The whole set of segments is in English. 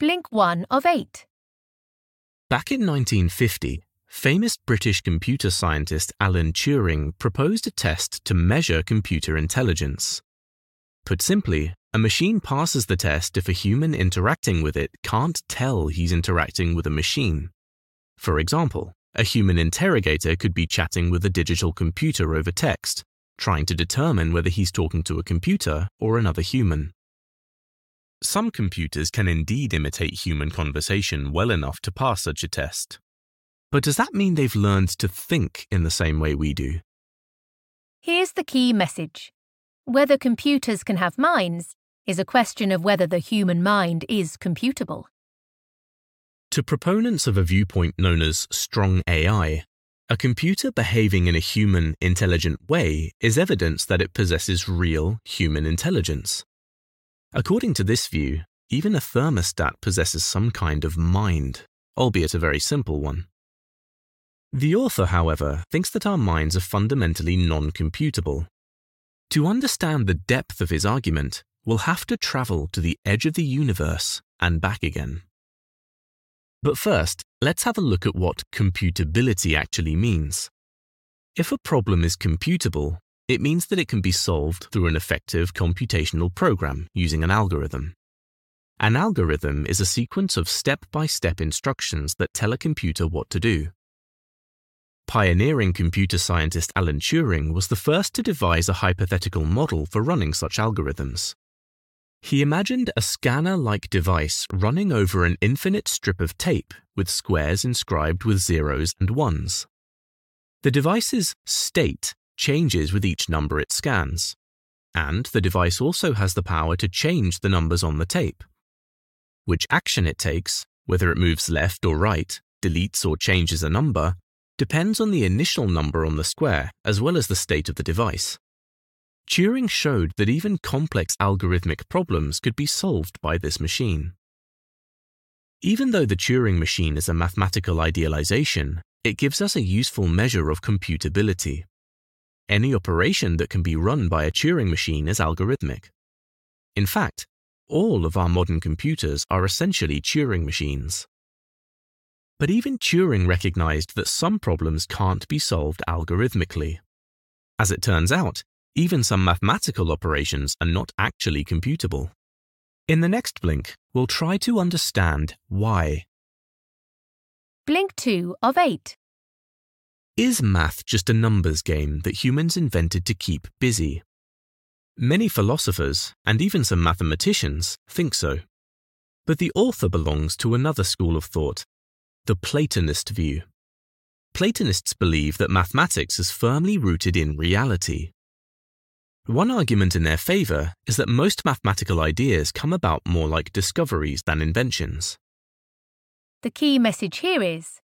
Blink 1 of 8. Back in 1950, famous British computer scientist Alan Turing proposed a test to measure computer intelligence. Put simply, a machine passes the test if a human interacting with it can't tell he's interacting with a machine. For example, a human interrogator could be chatting with a digital computer over text, trying to determine whether he's talking to a computer or another human. Some computers can indeed imitate human conversation well enough to pass such a test. But does that mean they've learned to think in the same way we do? Here's the key message whether computers can have minds is a question of whether the human mind is computable. To proponents of a viewpoint known as strong AI, a computer behaving in a human, intelligent way is evidence that it possesses real human intelligence. According to this view, even a thermostat possesses some kind of mind, albeit a very simple one. The author, however, thinks that our minds are fundamentally non computable. To understand the depth of his argument, we'll have to travel to the edge of the universe and back again. But first, let's have a look at what computability actually means. If a problem is computable, it means that it can be solved through an effective computational program using an algorithm. An algorithm is a sequence of step by step instructions that tell a computer what to do. Pioneering computer scientist Alan Turing was the first to devise a hypothetical model for running such algorithms. He imagined a scanner like device running over an infinite strip of tape with squares inscribed with zeros and ones. The device's state changes with each number it scans, and the device also has the power to change the numbers on the tape. Which action it takes, whether it moves left or right, deletes or changes a number, depends on the initial number on the square as well as the state of the device. Turing showed that even complex algorithmic problems could be solved by this machine. Even though the Turing machine is a mathematical idealization, it gives us a useful measure of computability. Any operation that can be run by a Turing machine is algorithmic. In fact, all of our modern computers are essentially Turing machines. But even Turing recognized that some problems can't be solved algorithmically. As it turns out, even some mathematical operations are not actually computable. In the next blink, we'll try to understand why. Blink 2 of 8. Is math just a numbers game that humans invented to keep busy? Many philosophers, and even some mathematicians, think so. But the author belongs to another school of thought, the Platonist view. Platonists believe that mathematics is firmly rooted in reality. One argument in their favor is that most mathematical ideas come about more like discoveries than inventions. The key message here is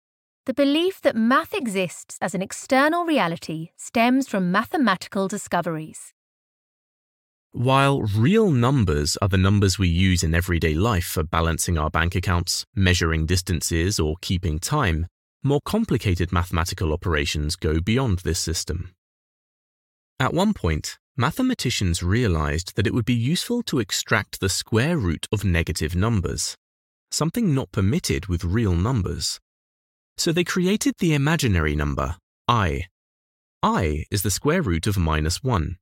the belief that math exists as an external reality stems from mathematical discoveries. While real numbers are the numbers we use in everyday life for balancing our bank accounts, measuring distances, or keeping time, more complicated mathematical operations go beyond this system. At one point, mathematicians realized that it would be useful to extract the square root of negative numbers, something not permitted with real numbers. So they created the imaginary number, i. i is the square root of minus 1.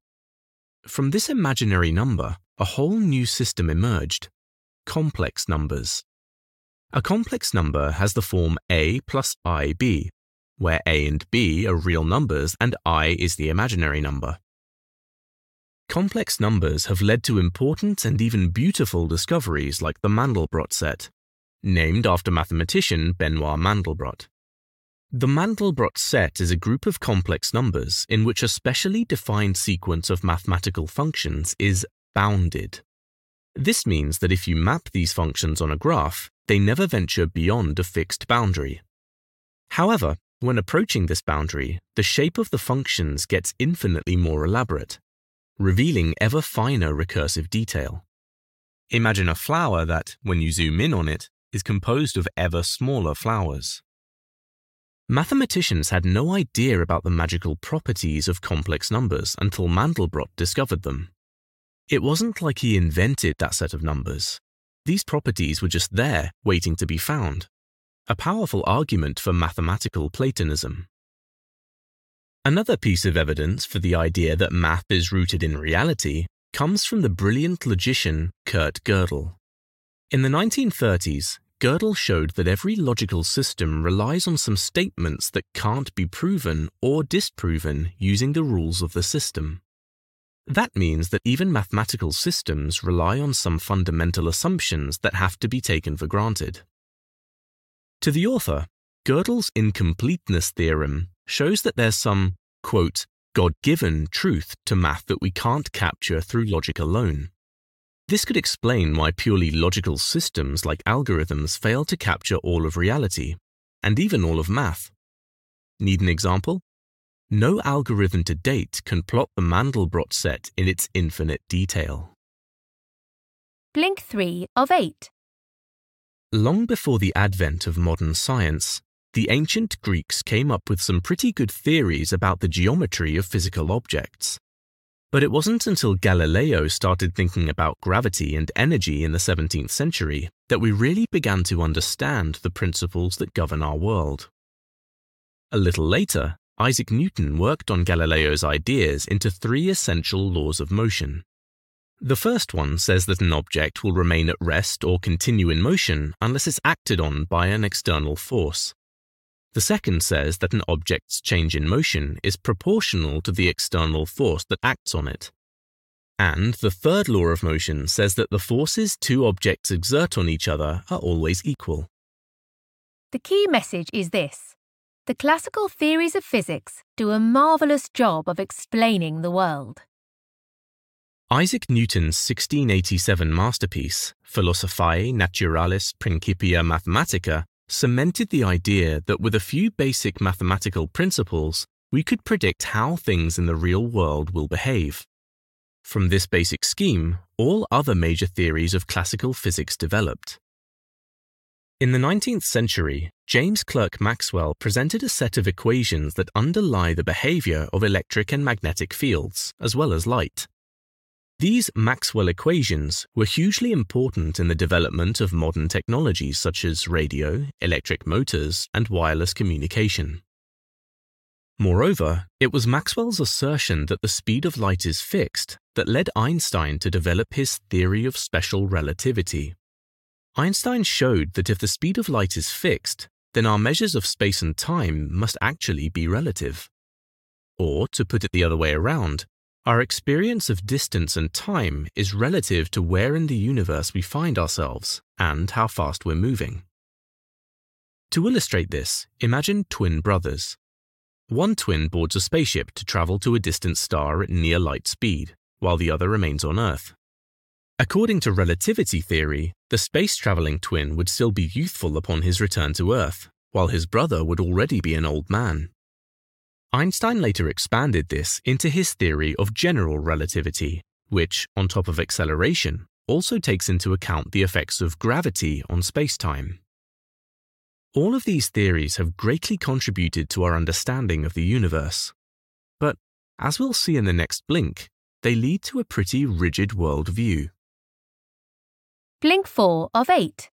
From this imaginary number, a whole new system emerged complex numbers. A complex number has the form a plus ib, where a and b are real numbers and i is the imaginary number. Complex numbers have led to important and even beautiful discoveries like the Mandelbrot set, named after mathematician Benoit Mandelbrot. The Mandelbrot set is a group of complex numbers in which a specially defined sequence of mathematical functions is bounded. This means that if you map these functions on a graph, they never venture beyond a fixed boundary. However, when approaching this boundary, the shape of the functions gets infinitely more elaborate, revealing ever finer recursive detail. Imagine a flower that, when you zoom in on it, is composed of ever smaller flowers. Mathematicians had no idea about the magical properties of complex numbers until Mandelbrot discovered them. It wasn't like he invented that set of numbers. these properties were just there, waiting to be found. A powerful argument for mathematical Platonism. Another piece of evidence for the idea that math is rooted in reality comes from the brilliant logician Kurt Gödel. In the 1930s, Gödel showed that every logical system relies on some statements that can't be proven or disproven using the rules of the system. That means that even mathematical systems rely on some fundamental assumptions that have to be taken for granted. To the author, Gödel's incompleteness theorem shows that there's some, quote, God given truth to math that we can't capture through logic alone. This could explain why purely logical systems like algorithms fail to capture all of reality, and even all of math. Need an example? No algorithm to date can plot the Mandelbrot set in its infinite detail. Blink 3 of 8. Long before the advent of modern science, the ancient Greeks came up with some pretty good theories about the geometry of physical objects. But it wasn't until Galileo started thinking about gravity and energy in the 17th century that we really began to understand the principles that govern our world. A little later, Isaac Newton worked on Galileo's ideas into three essential laws of motion. The first one says that an object will remain at rest or continue in motion unless it's acted on by an external force. The second says that an object's change in motion is proportional to the external force that acts on it. And the third law of motion says that the forces two objects exert on each other are always equal. The key message is this the classical theories of physics do a marvellous job of explaining the world. Isaac Newton's 1687 masterpiece, Philosophiae Naturalis Principia Mathematica, cemented the idea that with a few basic mathematical principles, we could predict how things in the real world will behave. From this basic scheme, all other major theories of classical physics developed. In the 19th century, James Clerk Maxwell presented a set of equations that underlie the behavior of electric and magnetic fields, as well as light. These Maxwell equations were hugely important in the development of modern technologies such as radio, electric motors, and wireless communication. Moreover, it was Maxwell's assertion that the speed of light is fixed that led Einstein to develop his theory of special relativity. Einstein showed that if the speed of light is fixed, then our measures of space and time must actually be relative. Or, to put it the other way around, our experience of distance and time is relative to where in the universe we find ourselves and how fast we're moving. To illustrate this, imagine twin brothers. One twin boards a spaceship to travel to a distant star at near light speed, while the other remains on Earth. According to relativity theory, the space traveling twin would still be youthful upon his return to Earth, while his brother would already be an old man. Einstein later expanded this into his theory of general relativity, which, on top of acceleration, also takes into account the effects of gravity on spacetime. All of these theories have greatly contributed to our understanding of the universe. But, as we'll see in the next blink, they lead to a pretty rigid worldview. Blink 4 of 8.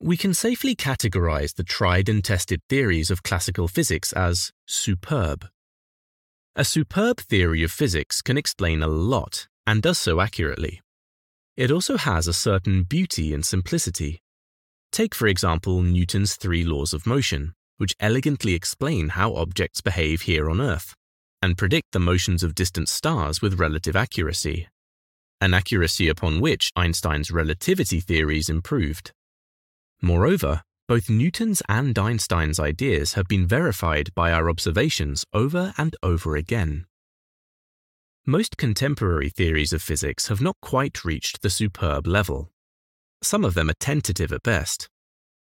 We can safely categorize the tried and tested theories of classical physics as superb. A superb theory of physics can explain a lot, and does so accurately. It also has a certain beauty and simplicity. Take, for example, Newton's three laws of motion, which elegantly explain how objects behave here on Earth, and predict the motions of distant stars with relative accuracy, an accuracy upon which Einstein's relativity theories improved. Moreover, both Newton's and Einstein's ideas have been verified by our observations over and over again. Most contemporary theories of physics have not quite reached the superb level. Some of them are tentative at best.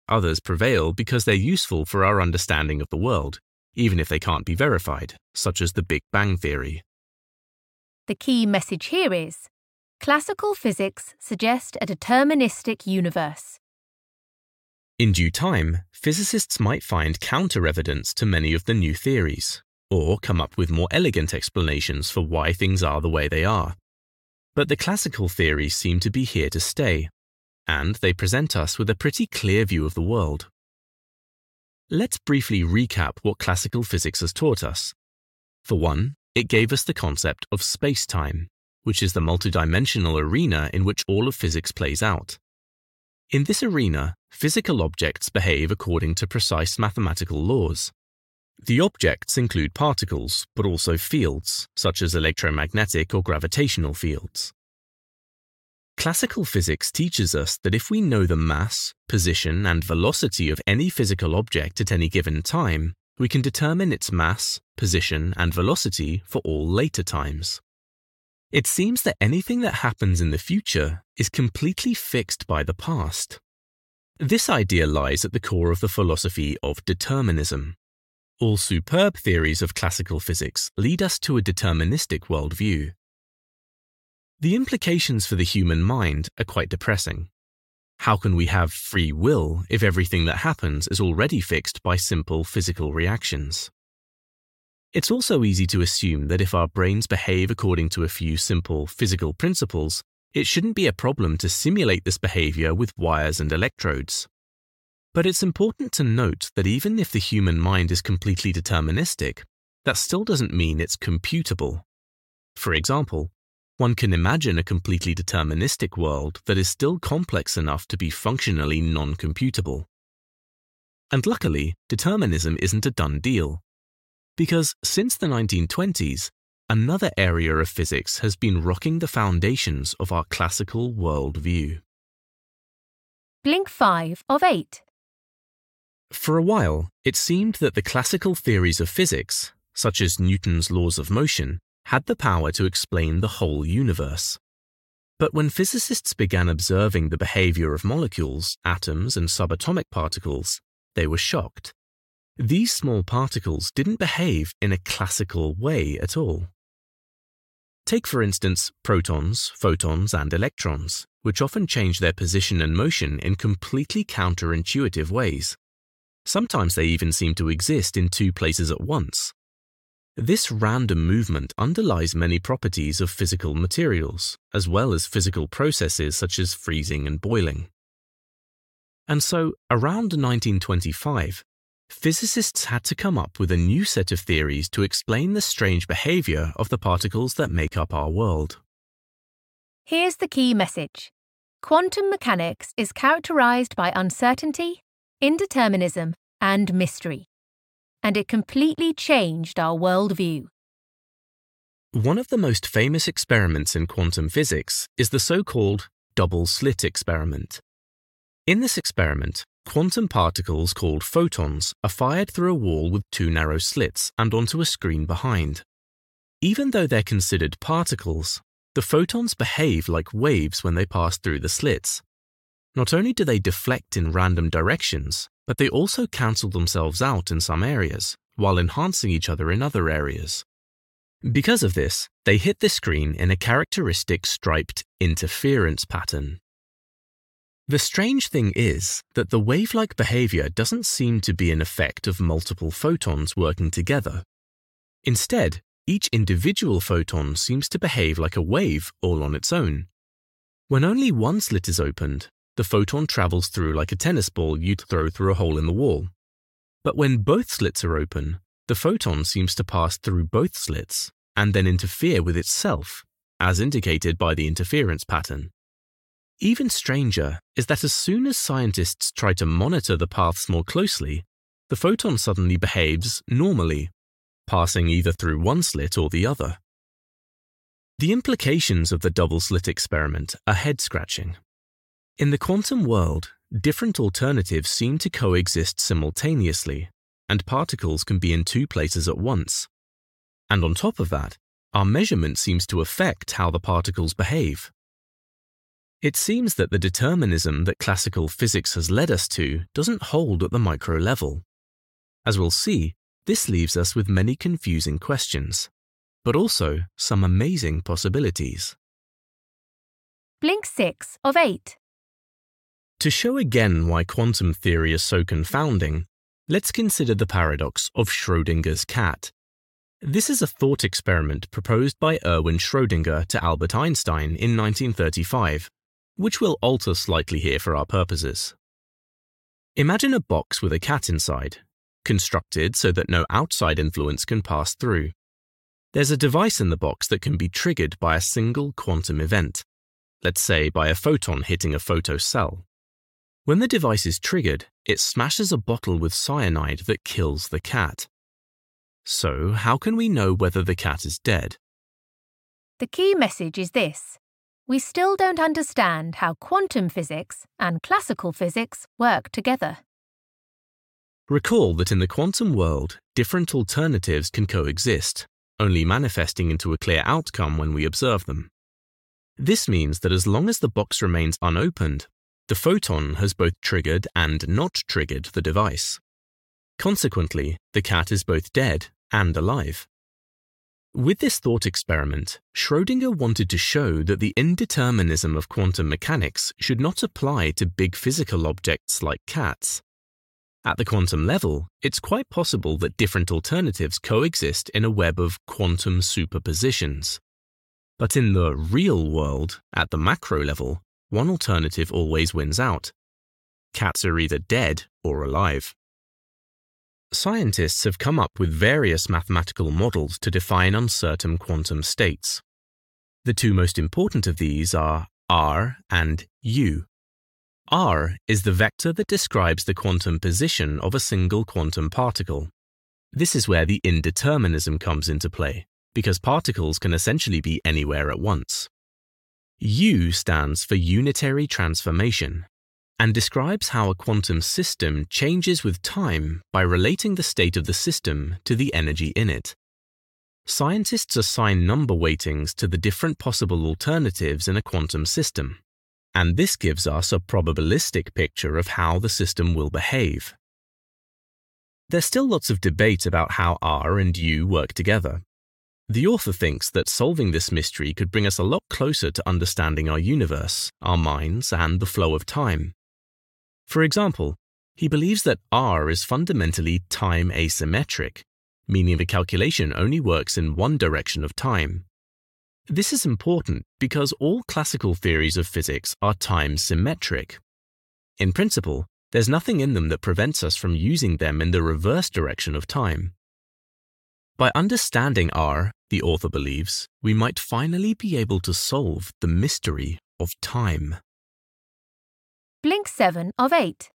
Others prevail because they're useful for our understanding of the world, even if they can't be verified, such as the Big Bang Theory. The key message here is classical physics suggests a deterministic universe. In due time, physicists might find counter evidence to many of the new theories, or come up with more elegant explanations for why things are the way they are. But the classical theories seem to be here to stay. and they present us with a pretty clear view of the world. Let's briefly recap what classical physics has taught us. For one, it gave us the concept of space-time, which is the multidimensional arena in which all of physics plays out. In this arena, physical objects behave according to precise mathematical laws. The objects include particles, but also fields, such as electromagnetic or gravitational fields. Classical physics teaches us that if we know the mass, position, and velocity of any physical object at any given time, we can determine its mass, position, and velocity for all later times. It seems that anything that happens in the future is completely fixed by the past. This idea lies at the core of the philosophy of determinism. All superb theories of classical physics lead us to a deterministic worldview. The implications for the human mind are quite depressing. How can we have free will if everything that happens is already fixed by simple physical reactions? It's also easy to assume that if our brains behave according to a few simple physical principles, it shouldn't be a problem to simulate this behavior with wires and electrodes. But it's important to note that even if the human mind is completely deterministic, that still doesn't mean it's computable. For example, one can imagine a completely deterministic world that is still complex enough to be functionally non computable. And luckily, determinism isn't a done deal. Because since the 1920s, another area of physics has been rocking the foundations of our classical worldview. Blink 5 of 8. For a while, it seemed that the classical theories of physics, such as Newton's laws of motion, had the power to explain the whole universe. But when physicists began observing the behavior of molecules, atoms, and subatomic particles, they were shocked. These small particles didn't behave in a classical way at all. Take, for instance, protons, photons, and electrons, which often change their position and motion in completely counterintuitive ways. Sometimes they even seem to exist in two places at once, this random movement underlies many properties of physical materials, as well as physical processes such as freezing and boiling. And so, around 1925, physicists had to come up with a new set of theories to explain the strange behavior of the particles that make up our world. Here's the key message Quantum mechanics is characterized by uncertainty, indeterminism, and mystery and it completely changed our worldview. One of the most famous experiments in quantum physics is the so called double slit experiment. In this experiment, quantum particles called photons are fired through a wall with two narrow slits and onto a screen behind. Even though they're considered particles, the photons behave like waves when they pass through the slits. Not only do they deflect in random directions, but they also cancel themselves out in some areas, while enhancing each other in other areas. Because of this, they hit the screen in a characteristic striped interference pattern. The strange thing is that the wave-like behavior doesn't seem to be an effect of multiple photons working together. Instead, each individual photon seems to behave like a wave all on its own. When only one slit is opened, the photon travels through like a tennis ball you'd throw through a hole in the wall. But when both slits are open, the photon seems to pass through both slits and then interfere with itself, as indicated by the interference pattern. Even stranger is that as soon as scientists try to monitor the paths more closely, the photon suddenly behaves normally, passing either through one slit or the other. The implications of the double slit experiment are head scratching. In the quantum world, different alternatives seem to coexist simultaneously, and particles can be in two places at once. And on top of that, our measurement seems to affect how the particles behave. It seems that the determinism that classical physics has led us to doesn't hold at the micro level. As we'll see, this leaves us with many confusing questions, but also some amazing possibilities. Blink 6 of 8. To show again why quantum theory is so confounding, let's consider the paradox of Schrödinger's cat. This is a thought experiment proposed by Erwin Schrödinger to Albert Einstein in 1935. Which we'll alter slightly here for our purposes. Imagine a box with a cat inside, constructed so that no outside influence can pass through. There's a device in the box that can be triggered by a single quantum event, let's say by a photon hitting a photocell. When the device is triggered, it smashes a bottle with cyanide that kills the cat. So, how can we know whether the cat is dead? The key message is this we still don't understand how quantum physics and classical physics work together. Recall that in the quantum world, different alternatives can coexist, only manifesting into a clear outcome when we observe them. This means that as long as the box remains unopened, the photon has both triggered and not triggered the device. Consequently, the cat is both dead and alive. With this thought experiment, Schrödinger wanted to show that the indeterminism of quantum mechanics should not apply to big physical objects like cats. At the quantum level, it's quite possible that different alternatives coexist in a web of quantum superpositions. But in the real world, at the macro level, one alternative always wins out. Cats are either dead or alive. Scientists have come up with various mathematical models to define uncertain quantum states. The two most important of these are R and U. R is the vector that describes the quantum position of a single quantum particle. This is where the indeterminism comes into play, because particles can essentially be anywhere at once. U stands for unitary transformation, and describes how a quantum system changes with time by relating the state of the system to the energy in it. Scientists assign number weightings to the different possible alternatives in a quantum system, and this gives us a probabilistic picture of how the system will behave. There's still lots of debate about how R and U work together. The author thinks that solving this mystery could bring us a lot closer to understanding our universe, our minds, and the flow of time. For example, he believes that R is fundamentally time asymmetric, meaning the calculation only works in one direction of time. This is important because all classical theories of physics are time symmetric. In principle, there's nothing in them that prevents us from using them in the reverse direction of time. By understanding R, the author believes, we might finally be able to solve the mystery of time. Blink 7 of 8.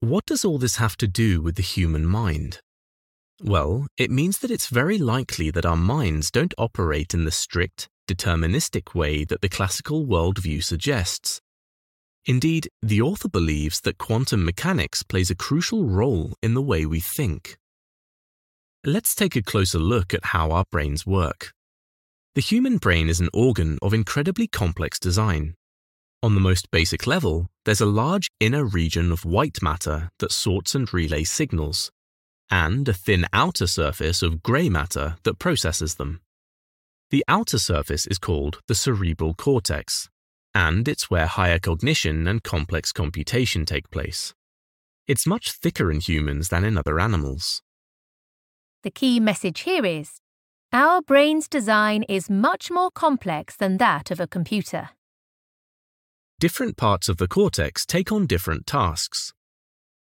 What does all this have to do with the human mind? Well, it means that it's very likely that our minds don't operate in the strict, deterministic way that the classical worldview suggests. Indeed, the author believes that quantum mechanics plays a crucial role in the way we think. Let's take a closer look at how our brains work. The human brain is an organ of incredibly complex design. On the most basic level, there's a large inner region of white matter that sorts and relays signals, and a thin outer surface of grey matter that processes them. The outer surface is called the cerebral cortex, and it's where higher cognition and complex computation take place. It's much thicker in humans than in other animals. The key message here is our brain's design is much more complex than that of a computer different parts of the cortex take on different tasks.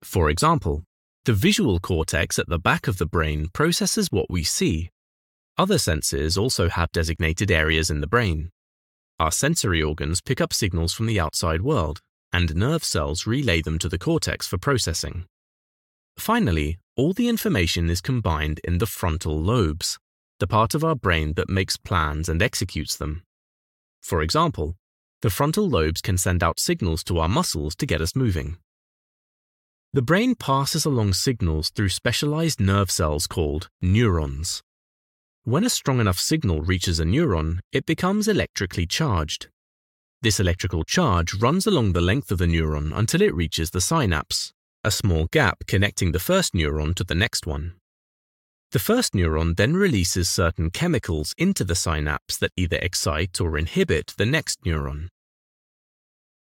For example, the visual cortex at the back of the brain processes what we see. Other senses also have designated areas in the brain. Our sensory organs pick up signals from the outside world, and nerve cells relay them to the cortex for processing. Finally, all the information is combined in the frontal lobes, the part of our brain that makes plans and executes them. For example, the frontal lobes can send out signals to our muscles to get us moving. The brain passes along signals through specialized nerve cells called neurons. When a strong enough signal reaches a neuron, it becomes electrically charged. This electrical charge runs along the length of the neuron until it reaches the synapse, a small gap connecting the first neuron to the next one. The first neuron then releases certain chemicals into the synapse that either excite or inhibit the next neuron.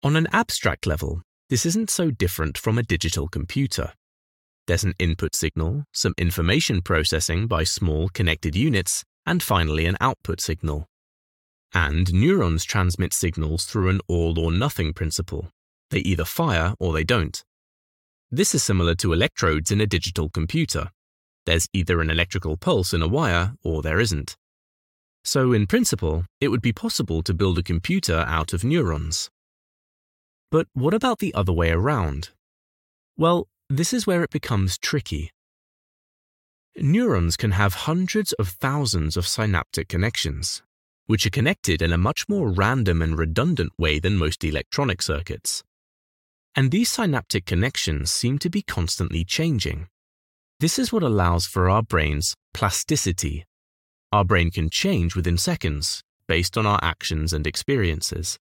On an abstract level, this isn't so different from a digital computer. There's an input signal, some information processing by small connected units, and finally an output signal. And neurons transmit signals through an all or nothing principle. They either fire or they don't. This is similar to electrodes in a digital computer. There's either an electrical pulse in a wire or there isn't. So, in principle, it would be possible to build a computer out of neurons. But what about the other way around? Well, this is where it becomes tricky. Neurons can have hundreds of thousands of synaptic connections, which are connected in a much more random and redundant way than most electronic circuits. And these synaptic connections seem to be constantly changing. This is what allows for our brain's plasticity. Our brain can change within seconds based on our actions and experiences.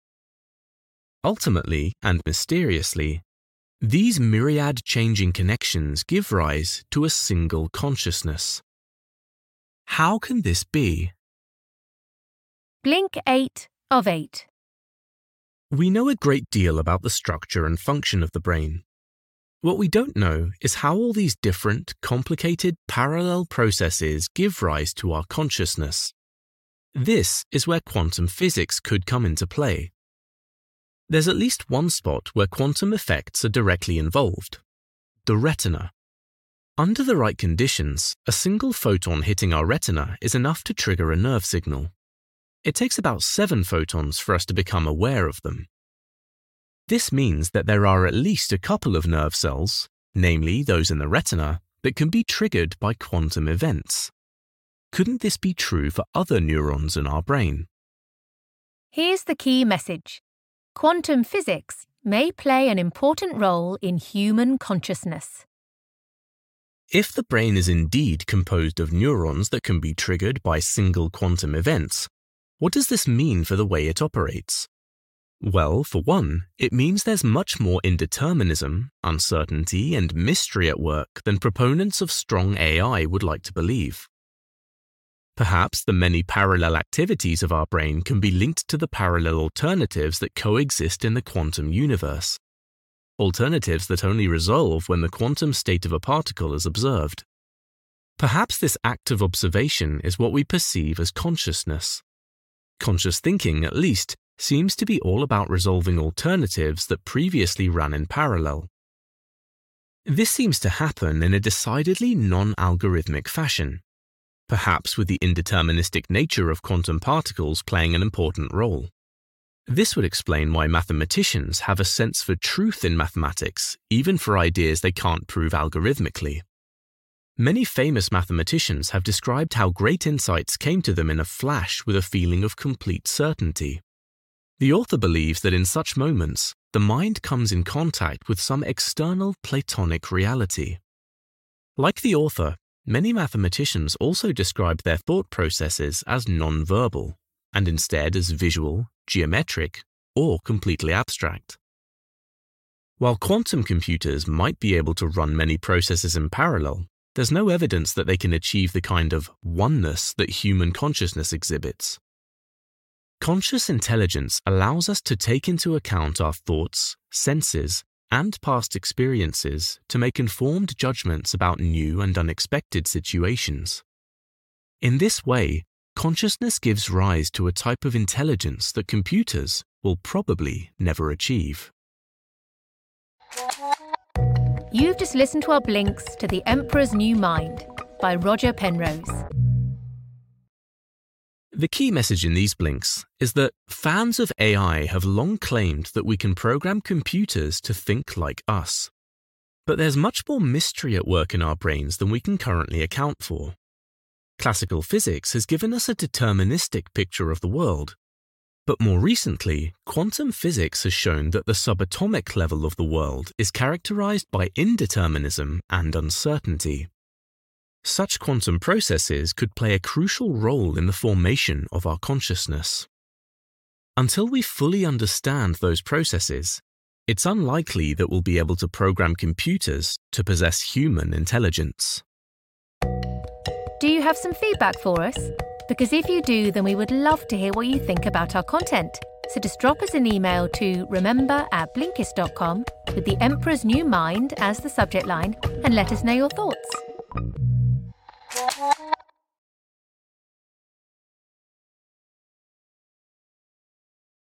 Ultimately and mysteriously, these myriad changing connections give rise to a single consciousness. How can this be? Blink 8 of 8. We know a great deal about the structure and function of the brain. What we don't know is how all these different, complicated, parallel processes give rise to our consciousness. This is where quantum physics could come into play. There's at least one spot where quantum effects are directly involved the retina. Under the right conditions, a single photon hitting our retina is enough to trigger a nerve signal. It takes about seven photons for us to become aware of them. This means that there are at least a couple of nerve cells, namely those in the retina, that can be triggered by quantum events. Couldn't this be true for other neurons in our brain? Here's the key message Quantum physics may play an important role in human consciousness. If the brain is indeed composed of neurons that can be triggered by single quantum events, what does this mean for the way it operates? Well, for one, it means there's much more indeterminism, uncertainty, and mystery at work than proponents of strong AI would like to believe. Perhaps the many parallel activities of our brain can be linked to the parallel alternatives that coexist in the quantum universe. Alternatives that only resolve when the quantum state of a particle is observed. Perhaps this act of observation is what we perceive as consciousness. Conscious thinking, at least, seems to be all about resolving alternatives that previously ran in parallel. This seems to happen in a decidedly non algorithmic fashion, perhaps with the indeterministic nature of quantum particles playing an important role. This would explain why mathematicians have a sense for truth in mathematics, even for ideas they can't prove algorithmically. Many famous mathematicians have described how great insights came to them in a flash with a feeling of complete certainty. The author believes that in such moments, the mind comes in contact with some external Platonic reality. Like the author, many mathematicians also describe their thought processes as non-verbal, and instead as visual, geometric, or completely abstract. While quantum computers might be able to run many processes in parallel, there's no evidence that they can achieve the kind of oneness that human consciousness exhibits. Conscious intelligence allows us to take into account our thoughts, senses, and past experiences to make informed judgments about new and unexpected situations. In this way, consciousness gives rise to a type of intelligence that computers will probably never achieve. You've just listened to our blinks to The Emperor's New Mind by Roger Penrose. The key message in these blinks is that fans of AI have long claimed that we can program computers to think like us. But there's much more mystery at work in our brains than we can currently account for. Classical physics has given us a deterministic picture of the world, but more recently, quantum physics has shown that the subatomic level of the world is characterized by indeterminism and uncertainty. Such quantum processes could play a crucial role in the formation of our consciousness. Until we fully understand those processes, it's unlikely that we'll be able to program computers to possess human intelligence. Do you have some feedback for us? Because if you do, then we would love to hear what you think about our content. So just drop us an email to remember at blinkist.com with the Emperor's New Mind as the subject line and let us know your thoughts. Thank you.